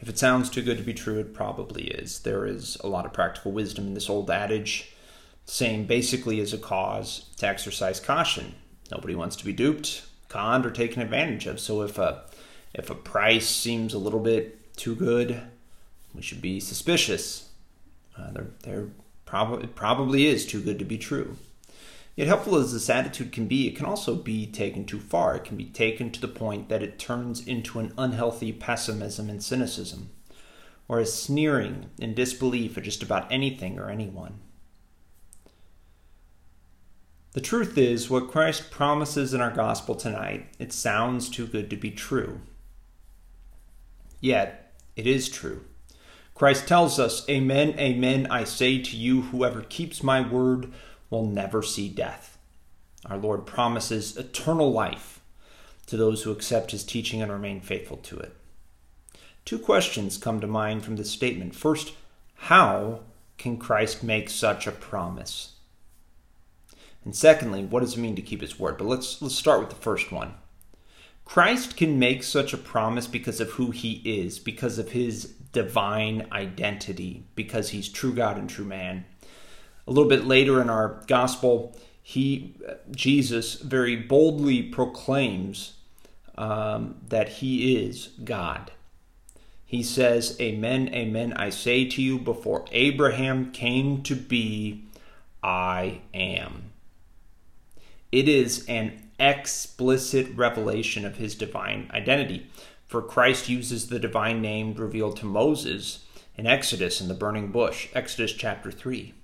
If it sounds too good to be true, it probably is. There is a lot of practical wisdom in this old adage saying basically as a cause to exercise caution. Nobody wants to be duped, conned, or taken advantage of. So if a if a price seems a little bit too good, we should be suspicious. Uh, there, there probably probably is too good to be true. Yet helpful as this attitude can be, it can also be taken too far. It can be taken to the point that it turns into an unhealthy pessimism and cynicism, or a sneering and disbelief at just about anything or anyone. The truth is, what Christ promises in our gospel tonight, it sounds too good to be true. Yet, it is true. Christ tells us, Amen, amen, I say to you, whoever keeps my word will never see death. Our Lord promises eternal life to those who accept his teaching and remain faithful to it. Two questions come to mind from this statement. First, how can Christ make such a promise? And secondly, what does it mean to keep his word? But let's let's start with the first one. Christ can make such a promise because of who he is, because of his divine identity, because he's true God and true man. A little bit later in our gospel, he Jesus very boldly proclaims um, that he is God. He says, Amen, amen, I say to you, before Abraham came to be, I am. It is an explicit revelation of his divine identity. For Christ uses the divine name revealed to Moses in Exodus in the burning bush, Exodus chapter 3.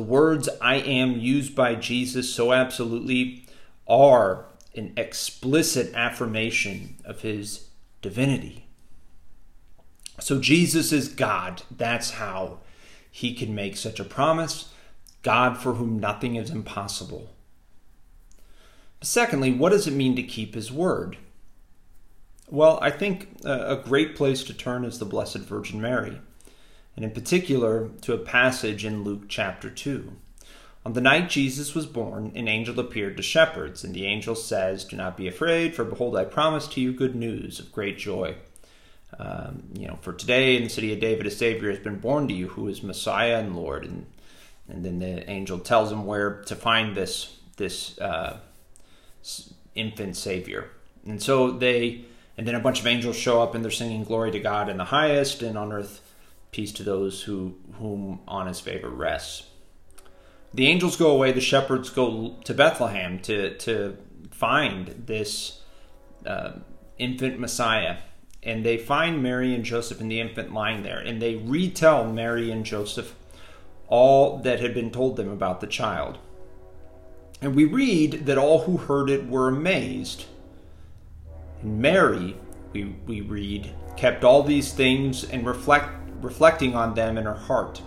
The words I am used by Jesus so absolutely are an explicit affirmation of his divinity. So Jesus is God. That's how he can make such a promise. God for whom nothing is impossible. Secondly, what does it mean to keep his word? Well, I think a great place to turn is the Blessed Virgin Mary, and in particular to a passage in Luke chapter 2. On the night Jesus was born, an angel appeared to shepherds, and the angel says, Do not be afraid, for behold, I promise to you good news of great joy. Um, you know, for today in the city of David, a Savior has been born to you, who is Messiah and Lord. And and then the angel tells him where to find this this uh, infant savior. And so they, and then a bunch of angels show up and they're singing glory to God in the highest, and on earth peace to those who whom on his favor rests. The angels go away. The shepherds go to Bethlehem to to find this uh, infant Messiah, and they find Mary and Joseph and the infant lying there, and they retell Mary and Joseph all that had been told them about the child. And we read that all who heard it were amazed. And Mary, we, we read, kept all these things and reflect, reflecting on them in her heart.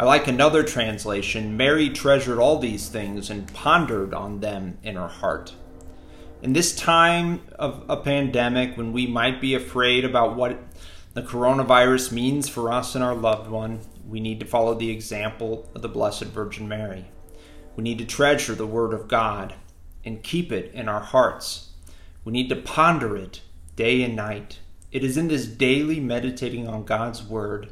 I like another translation Mary treasured all these things and pondered on them in her heart. In this time of a pandemic, when we might be afraid about what the coronavirus means for us and our loved one, we need to follow the example of the Blessed Virgin Mary. We need to treasure the Word of God and keep it in our hearts. We need to ponder it day and night. It is in this daily meditating on God's Word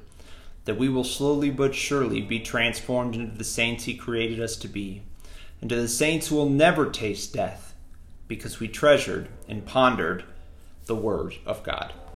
that we will slowly but surely be transformed into the saints He created us to be, into the saints who will never taste death because we treasured and pondered the Word of God.